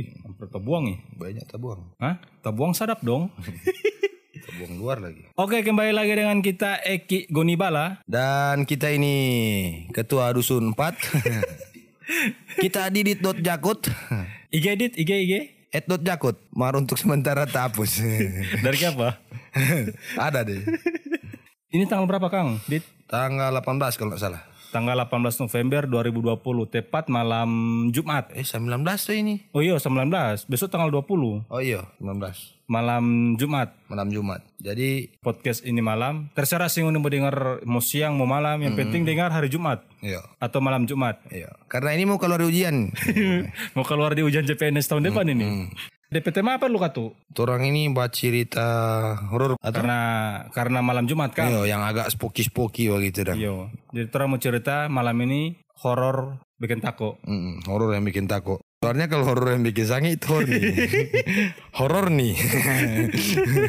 Ih, hampir terbuang nih. Banyak tabuang. Hah? Terbuang sadap dong. Tabuang luar lagi. Oke, kembali lagi dengan kita Eki Gonibala. Dan kita ini ketua dusun 4. kita Didit dot Jakut. IG edit, IG IG. Ed dot Jakut. Mar untuk sementara tak hapus. Dari siapa? Ada deh. Ini tanggal berapa Kang? Dit? Tanggal 18 kalau nggak salah. Tanggal 18 November 2020, tepat malam Jumat. Eh 19 tuh ini. Oh iya, 19. Besok tanggal 20, Oh iya 19. malam Jumat. Malam Jumat. Jadi Podcast ini malam. Terserah sih mau dengar mau siang, mau malam. Yang penting dengar hari Jumat iya. atau malam Jumat. Iya. Karena ini mau keluar ujian. mau keluar di ujian CPNS tahun depan ini. DPT mah apa lu katu? Orang ini buat cerita horor Karena karena malam Jumat kan. Iya, yang agak spooky-spooky begitu dah. Iya. Jadi orang mau cerita malam ini horor bikin takut. Mm, horor yang bikin takut. Soalnya kalau horor yang bikin sange itu horor nih. horor nih.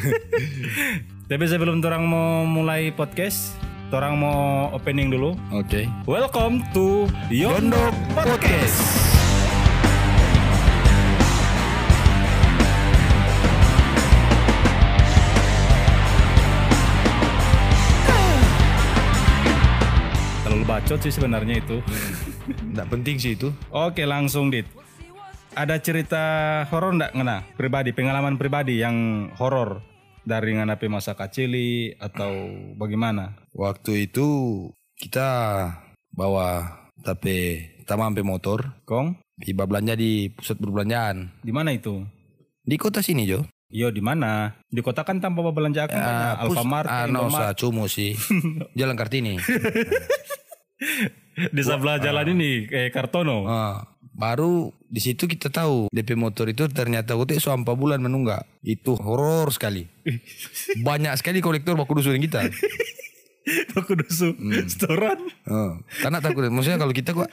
Tapi sebelum orang mau mulai podcast, orang mau opening dulu. Oke. Welcome to Yondo Podcast. Terlalu bacot sih sebenarnya itu. Nggak penting sih itu. Oke langsung dit. Ada cerita horor ndak ngena? Pribadi, pengalaman pribadi yang horor dari nganapi masa kecil atau bagaimana? Waktu itu kita bawa tapi tamampe motor. Kong, Tiba belanja di pusat perbelanjaan. di mana itu? Di kota sini Jo. Iyo di mana? Di kota kan tanpa belanja kan banyak. Alfamart, ah, no, Indomaret. sa, cumu sih. Jalan Kartini. Di sebelah jalan ini eh Kartono. Ah, baru di situ kita tahu DP motor itu ternyata utik selama 4 bulan menunggak. Itu horor sekali. Banyak sekali kolektor baku dusun kita. Aku dusu setoran. Oh, karena takut. Maksudnya kalau kita kok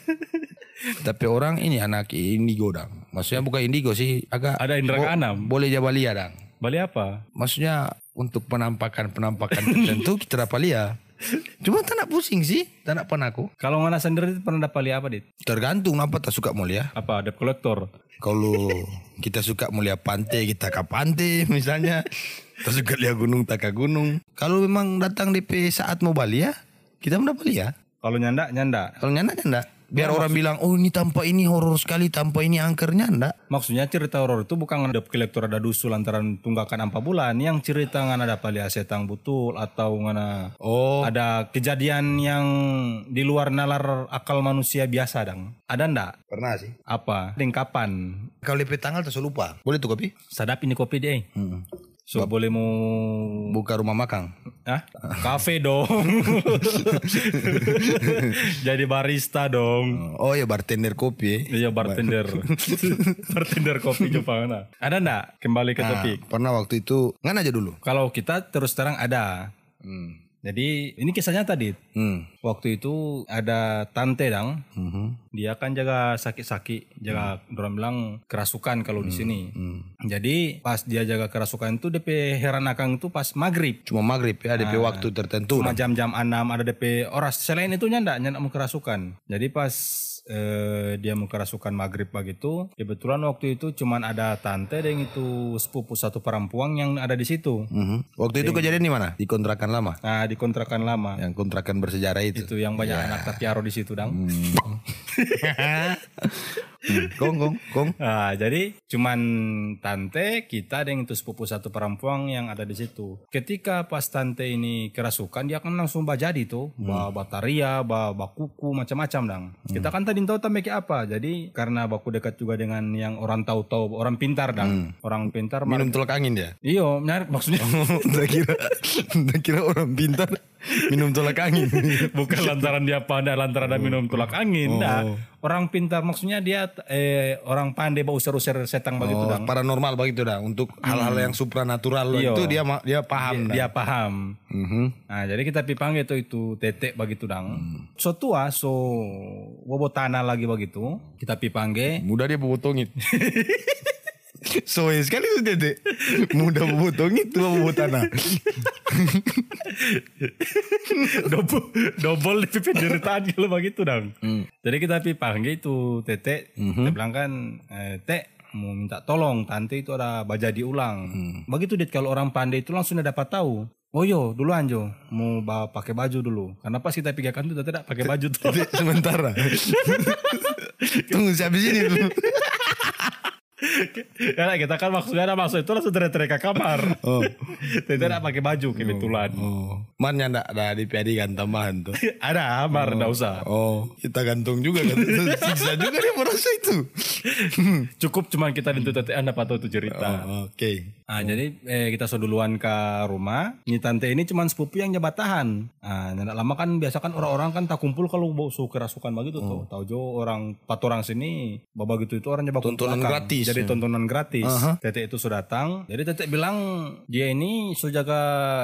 tapi orang ini anak indigo dang. Maksudnya bukan indigo sih, agak Ada indra keenam. boleh jabalia dang. Bali apa? Maksudnya untuk penampakan-penampakan tertentu kita dapat lihat. Cuma tak nak pusing sih, tak nak pernah aku. Kalau ngana sendiri itu pernah dapat lihat apa dit? Tergantung apa tak suka mulia. Apa debt collector? Kalau kita suka mulia pantai, kita ke pantai misalnya. Kita suka lihat gunung, tak ke gunung. Kalau memang datang DP saat mau balik ya, kita mendapat lihat. Kalau nyanda nyanda. Kalau nyanda nyanda. Biar orang bilang, oh ini tanpa ini horor sekali, tanpa ini angker nyanda. Maksudnya cerita horor itu bukan debt collector ada dusu lantaran tunggakan empat bulan. Yang cerita ngana dapat lihat setang betul atau ngana Oh, ada kejadian yang di luar nalar akal manusia biasa dang. Ada ndak? pernah sih. Apa? Lengkapan. Kalau DP tanggal tak lupa. Boleh tuh kopi? Sadap ini kopi deh. So boleh mau Buka rumah makan. Hah? Kafe dong. Jadi barista dong. Oh ya bartender kopi ya. Iya bartender. bartender kopi Jepang. Nah. Ada ndak? Kembali ke topik. Pernah waktu itu, ngan aja dulu. Kalau kita terus terang ada. Hmm. Jadi ini kisahnya tadi. Hmm. Waktu itu ada tante dang. Mhm. Dia kan jaga sakit-sakit, jaga orang bilang kerasukan kalau di sini. Hmm. Jadi pas dia jaga kerasukan itu DP heran akang itu pas maghrib. Cuma maghrib ya, DP waktu tertentu. Cuma jam-jam 6 ada DP oras. Selain itu nyanda, nyanda mau kerasukan. Jadi pas eh, dia mau kerasukan maghrib begitu, kebetulan waktu itu cuman ada tante dan itu sepupu satu perempuan yang ada di situ. Mhm. Waktu itu kejadian di mana? Di kontrakan lama. Nah di kontrakan lama. Yang kontrakan bersejarah itu. Itu yang banyak anak tapiaro di situ dang. Hmm. Gong, gong, gong. Nah, jadi cuman tante kita dan itu sepupu satu perempuan yang ada di situ. Ketika pas tante ini kerasukan, dia kan langsung jadi tuh, bawa bataria, bawa, bawa kuku, macam-macam dang. Kita kan tadi tahu tambah kayak apa. Jadi karena baku dekat juga dengan yang orang tahu-tahu, orang pintar dang. Orang pintar mar- Minum tolak angin dia. Iyo, nyari maksudnya tak kira, tak kira orang pintar minum tolak angin. bukan lantaran dia pandai, lantaran dia minum tulak angin. Nah, orang pintar maksudnya dia eh, orang pandai bawa usir-usir begitu Oh, dang. paranormal begitu dah. Untuk hal-hal yang supranatural Iya. itu dia dia paham dah. dia paham. Mhm. Nah, jadi kita pipang itu itu tetek begitu dang. So tua so bobo tanah lagi begitu. Kita pipangge. Mudah dia bobotongit. Soe sekali tuh dede. Mudah bobotongit tua bobot tanah. double double di pipi deritaan kalau begitu dang. Jadi kita pipangge itu tetek. Kita bilang kan eh, tek mau minta tolong tante itu ada bajadi ulang. Begitu dit kalau orang pandai itu langsung dapat tahu. Oh yo, duluan Jo, mau bawa pakai baju dulu. Karena pas kita pikirkan itu tidak pakai baju tuh. Sementara. Tunggu sini dulu. Karena kita kan maksudnya ada maksud itu langsung teriak-teriak ke kamar. Oh. Tidak pakai baju kebetulan. Oh. Marnya ndak ada di PAD kan tambahan tuh. Ada, Amar, enggak usah. Oh, kita gantung juga kan. Siksa juga dia merasa itu. Cukup cuman kita dituntut tete Anda patut itu cerita. Oh, Oke. Ah, jadi eh, kita so duluan ke rumah. Ini tante ini cuman sepupu yang jabat tahan. Ah, nggak lama kan biasa kan orang-orang kan tak kumpul kalau bau su kerasukan begitu tuh. Tahu jo orang empat orang sini, bawa gitu itu orang jabat belakang. gratis. Jadi tontonan gratis. Aha. Tete itu sudah datang. Jadi tete bilang dia ini jaga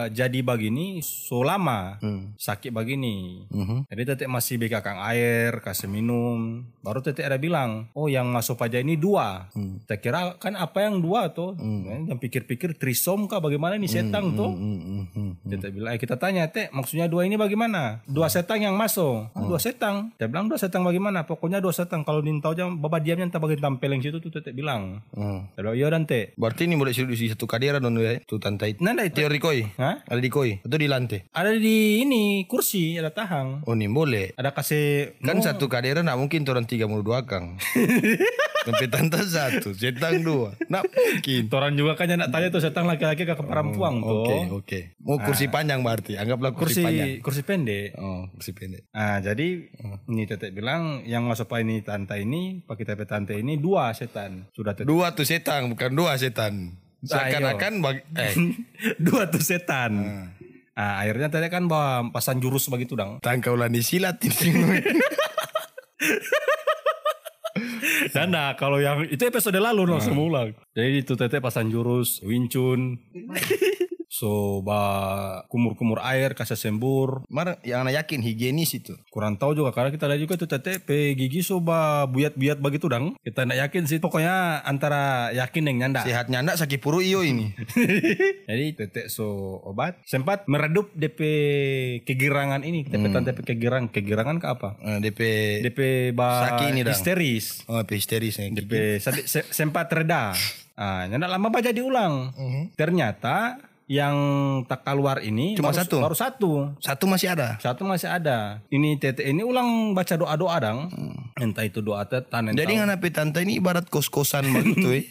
jadi begini so lama. Sakit begini. Mhm. Jadi tete masih bekakang air, kasih minum. Baru tete ada bilang, oh yang masuk aja ini dua. Hmm. Saya kira kan apa yang dua tuh? Eh, Yang pikir-pikir trisom kah bagaimana ini setang tuh? Hmm, hmm, hmm. Tete bilang, eh, kita tanya, teh maksudnya dua ini bagaimana? Dua setang yang masuk. Hmm. "Ah, Dua setang. Dia bilang dua setang bagaimana? Pokoknya dua setang. Kalau nintau aja, bapak diamnya entah bagian tampil yang situ tuh tete bilang. Hmm. Dia bilang, iya dan teh. Berarti ini boleh di satu kadera dong ya, tuh tante itu. Nanda itu. Teori koi. Hah? Ada di koi atau di lantai? Ada di ini kursi, ada tahang. Oh, ini boleh. Ada kasih Kan satu kadera nak mungkin orang tiga mulu dua kang. Sampai tante satu, setang dua. Nak mungkin. Toran juga kan nak tanya tuh setang laki-laki ke perempuan tuh. Oke, oke. Mau kursi panjang berarti. Anggaplah kursi, kursi panjang. kursi pendek. Oh, kursi pendek. Ah, jadi ini Tete bilang yang masuk ini tante ini, pakai tepe tante ini dua setan. Sudah Tete. Dua tuh setang, bukan dua setan. Seakan-akan bag- eh dua tuh setan. Ah, akhirnya Tete kan bawa pasang jurus begitu dong. tangkaulah di silat ini. Dan nah, kalau yang itu episode lalu langsung ulang. Jadi itu Tete pasang jurus, wincun. so, ba kumur-kumur air, kasih sembur. Mar yang anak yakin higienis itu. Kurang tahu juga karena kita lihat juga tuh Tete pe gigi so ba buyat-buyat begitu dang. Kita nggak yakin sih. Pokoknya antara yakin dan nyanda. Sehatnya ndak sakit puru iyo ini. Jadi tetek so obat sempat meredup DP kegirangan ini, DP tante kegirangan, kegirangan ke apa? Eh, DP DP ba Saki ini, Dang. histeris. Oh, DP histeris ya. DP sadi- se- sempat reda. Ah, nggak lama baca diulang. Ternyata yang tak keluar ini Cuma baru, satu? baru satu. Satu masih ada. Satu masih ada. Ini tete ini ulang baca doa-doa dang. Entah itu doa tetan, Jadi ngana pe tante ini ibarat kos-kosan begitu eh.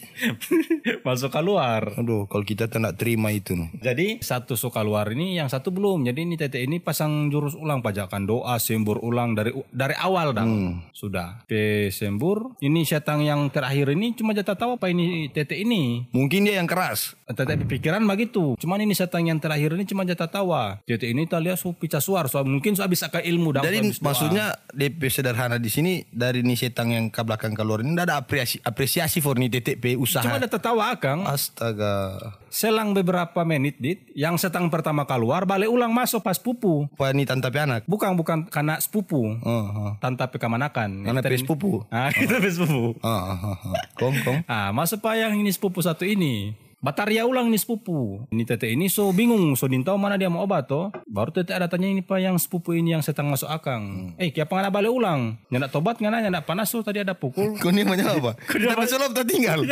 masuk keluar. Aduh, kalau kita tak nak terima itu no. Jadi satu suka luar ini, yang satu belum. Jadi ini tete ini pasang jurus ulang, pajakan doa, sembur ulang dari dari awal dong. Sudah. Pe sembur. Ini setang yang terakhir ini cuma jatah tahu apa ini tete ini. Mungkin dia yang keras. Tete pikiran begitu. Cuman ini setang yang terakhir ini cuma jatah tawa. Tete ini tali su pica suar. So, mungkin so habis ke ilmu. Jadi so maksudnya DP sederhana di sini dari nih setang yang ke belakang keluar ini ada apresiasi apresiasi for nih TTP usaha. cuma jatah tawa akang. Astaga. Selang beberapa menit dit, yang setang pertama keluar balik ulang masuk pas pupu. Apa ini tante pe anak? Bukan bukan karena sepupu. Oh, oh. Tanta pekemanakan. Karena pe sepupu. Ah, kita pe sepupu. Oh, oh. Kong, kong. Ah, masa pa yang ini sepupu satu ini. Bataria ulang ini sepupu. Ini tete ini so bingung, so dintau mana dia mau obat toh. Baru tete ada tanya ini pa yang sepupu ini yang setang masuk akang. Eh, kiapa ngana balik ulang? Nyana tobat ngana nyana panas so tadi ada pukul. Kau ni macam apa? Kita pesulap tak tinggal.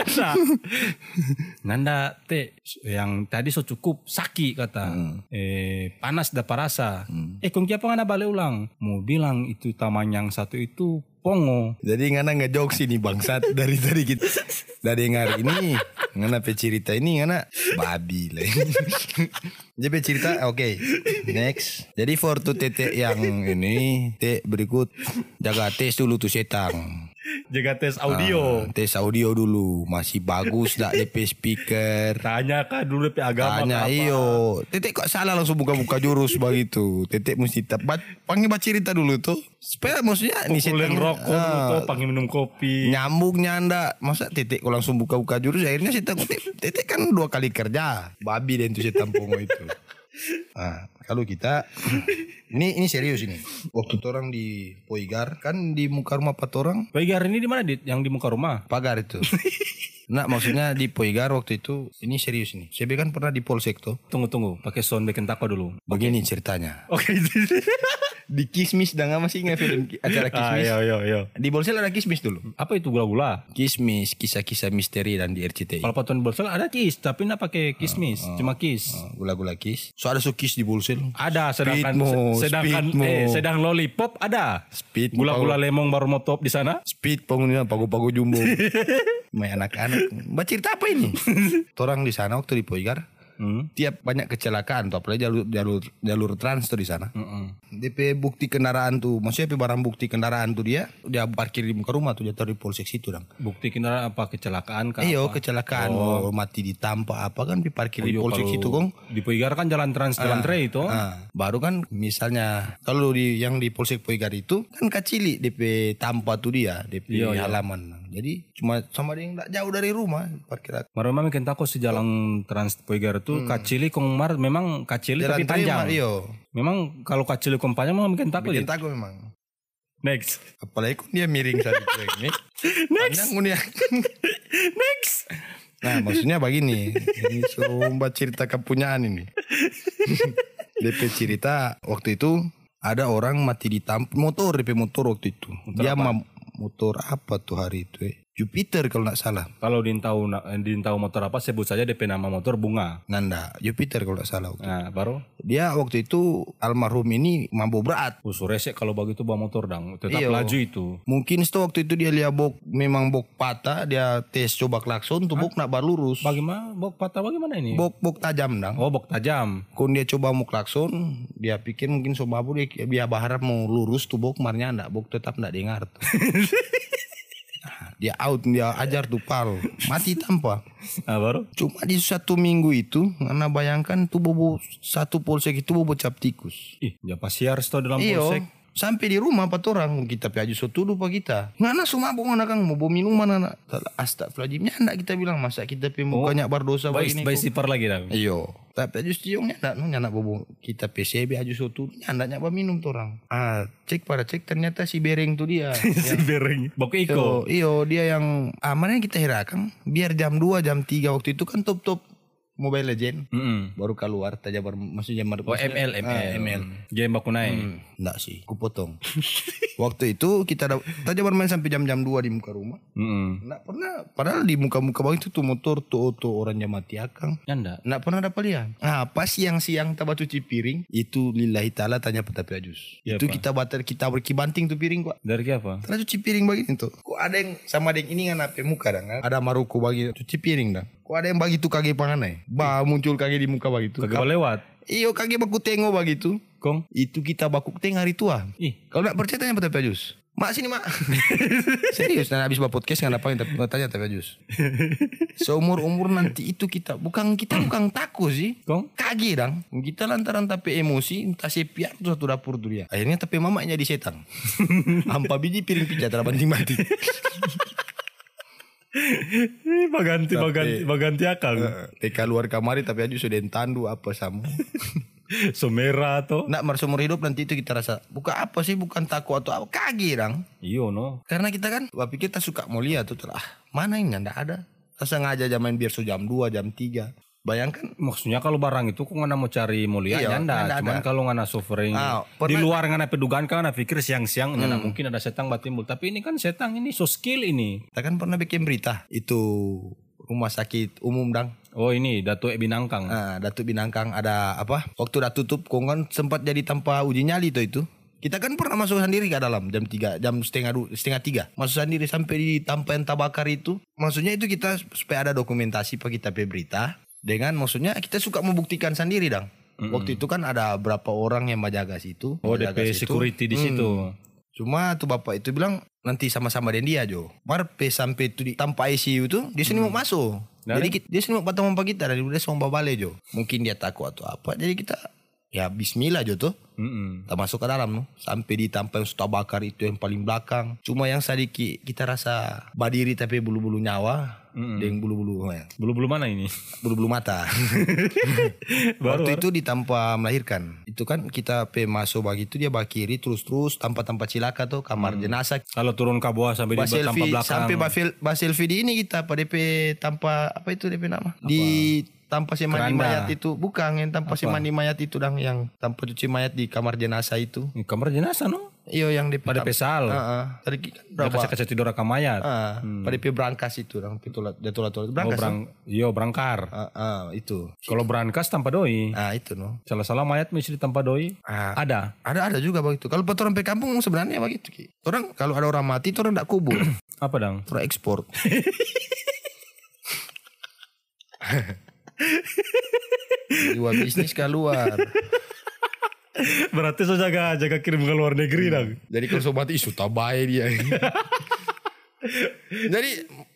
Nanda te yang tadi so cukup saki kata. Eh panas dah parasa. Eh kong kiapa ngana balik ulang? Mau bilang itu taman yang satu itu pongo. Jadi ngana ngejok sini bangsat dari tadi kita dari yang hari ini ngana pe cerita ini ngana babi lah. Jadi pe cerita oke next. Jadi for to tete yang ini te berikut jaga tes dulu tuh setang. Jaga tes audio. Ah, tes audio dulu masih bagus dak DP speaker. Tanya kah dulu pe agama Tanya apa? iyo Tetek kok salah langsung buka-buka jurus begitu Tetek mesti tepat Panggil baca cerita dulu tuh Supaya maksudnya Pukulin setan- rokok dulu tuh, panggil minum kopi. Nyambung nyanda Masa tetek kok langsung buka-buka jurus Akhirnya saya takut Tetek kan dua kali kerja Babi deh itu setan pongo itu Nah, kalau kita ini ini serius ini. Waktu orang di Poigar kan di muka rumah empat orang Pegar ini di mana dit? Yang di muka rumah? pagar itu. Nah maksudnya di Poigar waktu itu ini serius nih. CB kan pernah di Polsek tuh. Tunggu tunggu, pakai sound bikin tako dulu. Begini ceritanya. Oke. di kismis dan masih ingat film acara Ah, kismis. iya, iya, iya. Di Bolsel ada kismis dulu. Apa itu gula-gula? Kismis, kisah-kisah misteri dan di RCTI. Kalau patuan bolsel ada kis, tapi nggak pakai kismis, cuma kis. Oh, Gula-gula kis. So ada so kis di Bolsel. Ada sedangkan Speedmo, sedangkan Speedmo. eh, sedang lollipop ada. Speed Gula-gula lemong baru mau top di sana. Speed pengguna pagu-pagu jumbo. Main anak-anak. Mbak cerita apa ini? Orang di sana waktu di Poigar. Hmm. Tiap banyak kecelakaan tuh apalagi jalur jalur jalur trans tuh di sana. Mm-mm. DP bukti kendaraan tuh, maksudnya DP barang bukti kendaraan tuh dia dia parkir di muka rumah tuh dia taruh di polsek situ dong. Bukti kendaraan apa kecelakaan kah? Iyo kecelakaan mau mati ditampak apa kan diparkir di Iya, polsek kalau situ kong. Di Poigar kan jalan trans jalan tre itu. Ah, baru kan misalnya kalau di yang di Polsek Poigar itu kan kacili DP tampa tuh dia DP Iya, iya. halaman. Jadi cuma sama dia yang nggak jauh dari rumah parkir Mar memang makin takut si jalan trans Poigar itu kacili kong mar memang kacili tapi panjang. Iyo. Memang kalau kacili kong panjang memang makin takut. Bikin ya. takut memang. Next. Apalagi kok dia miring saat itu ini. Panjang pun dia. Next. Nah maksudnya begini. Ini sumber cerita kepunyaan ini. DP cerita waktu itu ada orang mati di motor DP motor waktu itu. dia ma- motor apa tuh hari itu eh? Jupiter kalau nggak salah. Kalau din tahu na- din tahu motor apa sebut saja DP nama motor bunga. Nanda Jupiter kalau nggak salah waktu. Nah, baru Dia waktu itu almarhum ini mabuk berat. usul resek kalau begitu bawa motor dang. Tetap Iya. laju itu. Mungkin itu waktu itu dia lihat bok memang bok patah dia tes coba klakson tuh bok nak lurus. Bagaimana bok patah bagaimana ini? Bok bok tajam dang. Oh, bok tajam. Kun dia coba mau klakson, dia pikir mungkin so babu dia, dia berharap mau lurus tuh bok marnya ndak bok tetap ndak dengar. dia out dia ajar tuh pal mati tanpa. Nah, baru Cuma di satu minggu itu, karena bayangkan tuh bobo satu polsek itu bobo cap tikus. ih, dia pasiar sto dalam Iyo, polsek. Sampai di rumah empat orang kita piaju so tuduh pak kita. Ngana semua bong anak kang mau minuman anak. Astagfirullahaladzimnya ndak kita bilang masa kita pi mau banyak berdosa Baik, baik sipar lagi dah. Iyo. Tapi aju stiong nyandak no nyandak bobo kita PCB aju so tuduh nyandak nyapa minum orang. Ah cek pada cek ternyata si bereng tuh dia. si bereng. Bok iko. Iyo, iyo dia yang amannya kita hirakan biar jam 2 jam 3 waktu itu kan top top Mobile Legend Mm-mm. baru keluar tajam baru maksudnya baru Oh, ML, ML. Ah, ML. Game baku naik. Enggak sih, ku potong. Waktu itu kita ada tadi bermain sampai jam-jam 2 di muka rumah. Mm-mm. Enggak pernah, padahal di muka-muka bawah itu tuh motor tuh auto orangnya mati akang. Nyanda. Enggak pernah dapat lihat. Nah, pas siang-siang taba cuci piring, itu lillahi taala tanya petapi ajus. Ya, itu Pak. kita bater kita berkibanting tuh piring kok. Dari apa? Karena cuci piring begini tuh. Kok ada yang sama ada yang ini kan apa muka dah kan? Ada maruko bagi cuci piring dah. Kok ada yang bagi tuh kage panganai? Ba muncul kage di muka begitu. Kagak lewat. Iyo kage baku tengok begitu. Kong. Itu kita baku teng hari tua. Ih, Kalau nggak percaya tanya pada Jus. Mak sini mak. Serius, nah habis buat podcast nggak apa yang tanya Teh Jus. Seumur umur nanti itu kita bukan kita bukan takut sih. Kong. Kage dang. Kita lantaran tapi emosi entah sepiak tuh satu dapur tuh dia. Akhirnya tapi mamanya di setan. Hampa biji piring pijat terbanting mati. Baganti baganti baganti akang. TK luar kamari tapi aja sudah tandu apa sama. Somera to. Nak mar seumur hidup nanti itu kita rasa bukan apa sih bukan takut atau apa kage dang. Iyo no. Karena kita kan, pikir kita suka mulia tuh, ah mana ini nggak ada. Kita sengaja jam main biar so jam 2, jam 3. Bayangkan, Maksudnya kalau barang itu kok ngana mau cari mulia Iya, nyanda. nyanda Cuman ada. kalau ngana suffering Ah, di pernah- Hmm. luar ngana pedugaan kan ngana pikir siang-siang nyanda mungkin ada setang batimbul. Tapi ini kan setang ini so skill ini. kita kan pernah bikin berita, itu rumah sakit umum dang. Oh ini Datu Binangkang. Nah, Datuk Binangkang ada apa? Waktu udah tutup, kong kan sempat jadi tanpa uji nyali tuh itu. Kita kan pernah masuk sendiri ke dalam jam 3, jam setengah setengah tiga. Masuk sendiri sampai di tanpa yang tabakar itu. Maksudnya itu kita supaya ada dokumentasi pak kita berita. Dengan maksudnya kita suka membuktikan sendiri dang. Waktu itu kan ada berapa orang yang menjaga situ. Oh DP situ. security di Hmm. situ. Cuma tuh bapak itu bilang nanti sama-sama dengan dia Jo. Mar pe sampai itu di tanpa ICU tuh dia sini mau masuk. Dari? Jadi kita, dia sini mau patah kita dari dia sama balik Jo. Mungkin dia takut atau apa. Jadi kita ya Bismillah Jo tuh. Mm-mm. Kita masuk ke dalam no. Sampai di tanpa yang sudah bakar itu yang paling belakang. Cuma yang sedikit kita rasa badiri tapi bulu-bulu nyawa. Mm-mm. Dengan bulu-bulu ya. Bulu-bulu mana ini? Bulu-bulu mata. Baru, Waktu itu di tanpa melahirkan. Itu kan kita pe masuk begitu dia bakiri terus-terus tanpa-tanpa cilaka tuh kamar jenazah Kalau turun ke bawah sampai di Bas tanpa selfie belakang. sampai Basil Basil di ini kita apa DP tanpa apa itu DP nama di tanpa si mandi Keranda. mayat itu bukan yang tanpa si mandi mayat itu dang yang tanpa cuci mayat di kamar jenazah itu. Kamar jenazah no. Iyo yang di Pada pesal. Heeh. Tadi kan Dia berapa? kasih kasih tidur raka mayat. Ah, pada pi berangkas itu dang pitulat jatulah tulat Oh, berangkas. berang, iyo berangkar. Ah, ah, itu. Kalau berangkas tanpa doi. Ah, itu no. Salah-salah mayat mesti tanpa doi. Ah, Ada. ada ada juga begitu. Kalau buat orang pe kampung sebenarnya begitu. Ki. Orang kalau ada orang mati itu orang tidak kubur, Apa dang? orang ekspor. Jiwa bisnis keluar. Berarti so jaga jaga kirim ke luar negeri dang. Jadi kalau sobat isu tabai dia. Jadi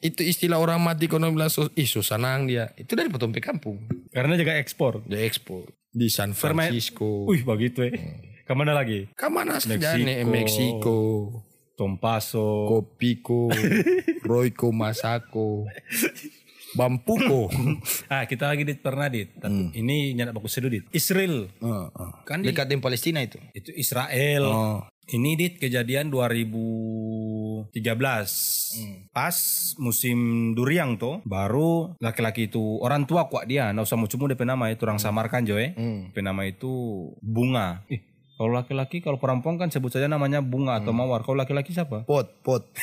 itu istilah orang mati kalau bilang so, isu sanang dia. Itu dari petompe kampung. Karena jaga ekspor. Dia ekspor di San Francisco. Wih begitu eh. Ke mana lagi? Ke mana nih Meksiko. Meksiko, Tompaso. Kopiko, Royko Masako, Bampuko. Ah kita lagi dit pernah dit. Tapi ini nyata bagus sedu dit. Israel. Kan di, Dekat dengan Palestina itu. itu Israel. Oh. Ini dit kejadian 2013. Pas musim duriang tuh baru laki-laki itu orang tua kuat dia, nggak usah mau cuma DP nama itu orang samarkan Joy. Hmm. Nama itu bunga. Ih, kalau laki-laki kalau perempuan kan sebut saja namanya bunga atau mawar. Kalau laki-laki siapa? Pot, pot.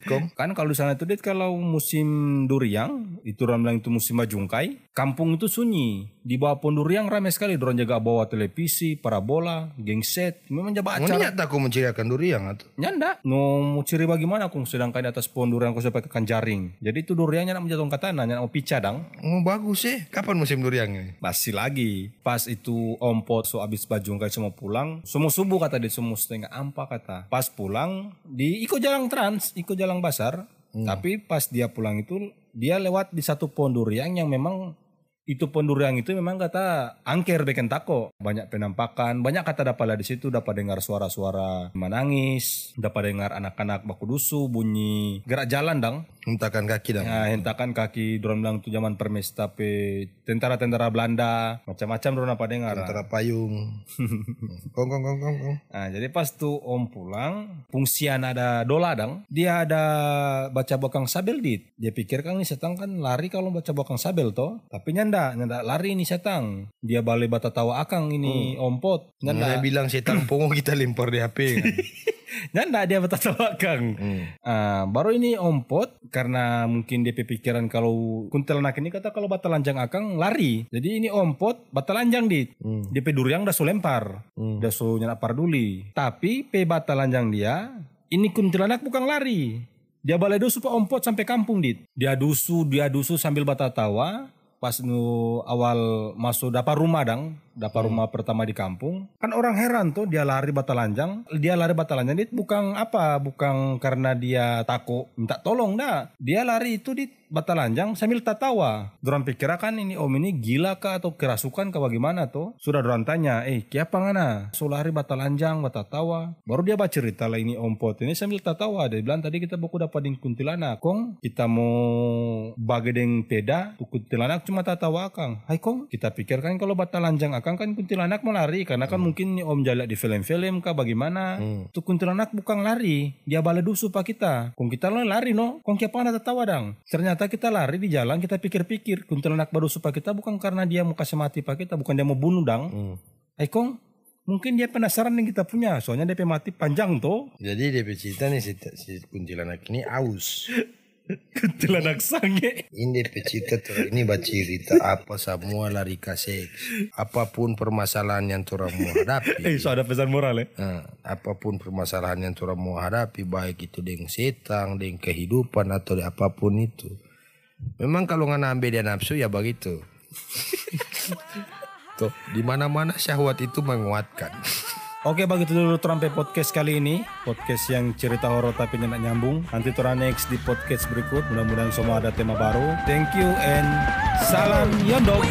Kom? Kan kalau di sana itu dit kalau musim duriang, itu orang bilang itu musim majungkai, kampung itu sunyi. Di bawah pohon duriang ramai sekali. Orang jaga bawa televisi, parabola, gengset. Memang jaga acara. niat aku menciriakan durian atau? Nyanda, no mau ciri bagaimana kung sedangkan di atas pohon durian kau sampai kan jaring. Jadi itu duriannya nak menjatuhkan tanah, nak mau pica dang. Oh bagus eh. Kapan musim durian ini? Masih lagi. Pas itu ompot so abis bajungkai semua pulang. Semua subuh kata dia semua setengah ampa kata. Pas pulang di iko jalan trans, iko jalan basar. Tapi pas dia pulang itu dia lewat di satu pohon durian yang memang itu pohon durian itu memang kata angker bikin tako banyak penampakan banyak kata dapat di situ dapat dengar suara-suara menangis dapat dengar anak-anak baku dusu bunyi gerak jalan dang Hentakan kaki dah. Ya, hentakan kaki dorang bilang itu zaman permes tapi tentara-tentara Belanda macam-macam dorang apa dengar. Antara payung. kong kong kong kong. Nah, jadi pas tuh om pulang, fungsian ada dola dang, dia ada baca bokang sabel dit. Dia pikir kan nih setang kan lari kalau baca bokang sabel toh, tapi nyanda, nyanda lari nih setang. Dia balik bata tawa akang ini ompot, nyanda. Nggak bilang setan pongo kita lempar di HP. kan? Nyanda dia bata tawa akang. Ah, baru ini ompot karena mungkin dia pikiran kalau kuntilanak ini kata kalau batalanjang akang lari. Jadi ini ompot batalanjang dit. Dia pe duriang dah so lempar. Dah so nyana parduli. Tapi pe batalanjang dia ini kuntilanak bukan lari. Dia balai dusu pak ompot sampai kampung dit. Dia dusu, dia dusu sambil bata tawa. Pas nu awal masuk dapat rumah dang, dapat rumah pertama di kampung. Kan orang heran tuh dia lari batalanjang, dia lari batalanjang dit bukan apa, bukan karena dia takut minta tolong dah. Dia lari itu di batalanjang sambil tatawa. Dorang pikir kan ini om ini gila kah atau kerasukan kah bagaimana tuh? Sudah dorang tanya, eh kiapa ngana? So lari batalanjang, batatawa. Baru dia baca cerita lah ini om pot ini sambil tatawa. Dia bilang tadi kita buku dapat di kuntilanak. Kong kita mau bagi deng peda, kuntilanak cuma tatawa akang. Hai kong, kita pikirkan kalau batalanjang akang kan kuntilanak mau lari karena kan mungkin ini om jalak di film-film kah bagaimana? Tuh kuntilanak bukan lari, dia bala dusu pak kita. Kong kita lari no, kong kiapa ngana tatawa dang. Ternyata kita lari di jalan kita pikir-pikir kuntilanak baru supa kita bukan karena dia mau kasih mati pak kita, bukan dia mau bunuh dang. Eh kong, mungkin dia penasaran yang kita punya, soalnya dia pe mati panjang tuh. Jadi dia cerita nih si, si kuntilanak ini aus. Kuntilanak sange. Ini cerita tuh ini cerita apa semua lari seks. Apa pun permasalahan yang orang mau hadapi. Eh, so ada pesan moral ya. Nah, apa pun permasalahan yang orang mau hadapi baik itu dengan setan, dengan kehidupan atau di apa pun itu. Memang kalau nggak ambil dia nafsu ya begitu. Tuh, di mana-mana syahwat itu menguatkan. Oke begitu dulu Trampe podcast kali ini. Podcast yang cerita horor tapi nggak nyambung. Nanti Tora next di podcast berikut. Mudah-mudahan semua ada tema baru. Thank you and salam Yondok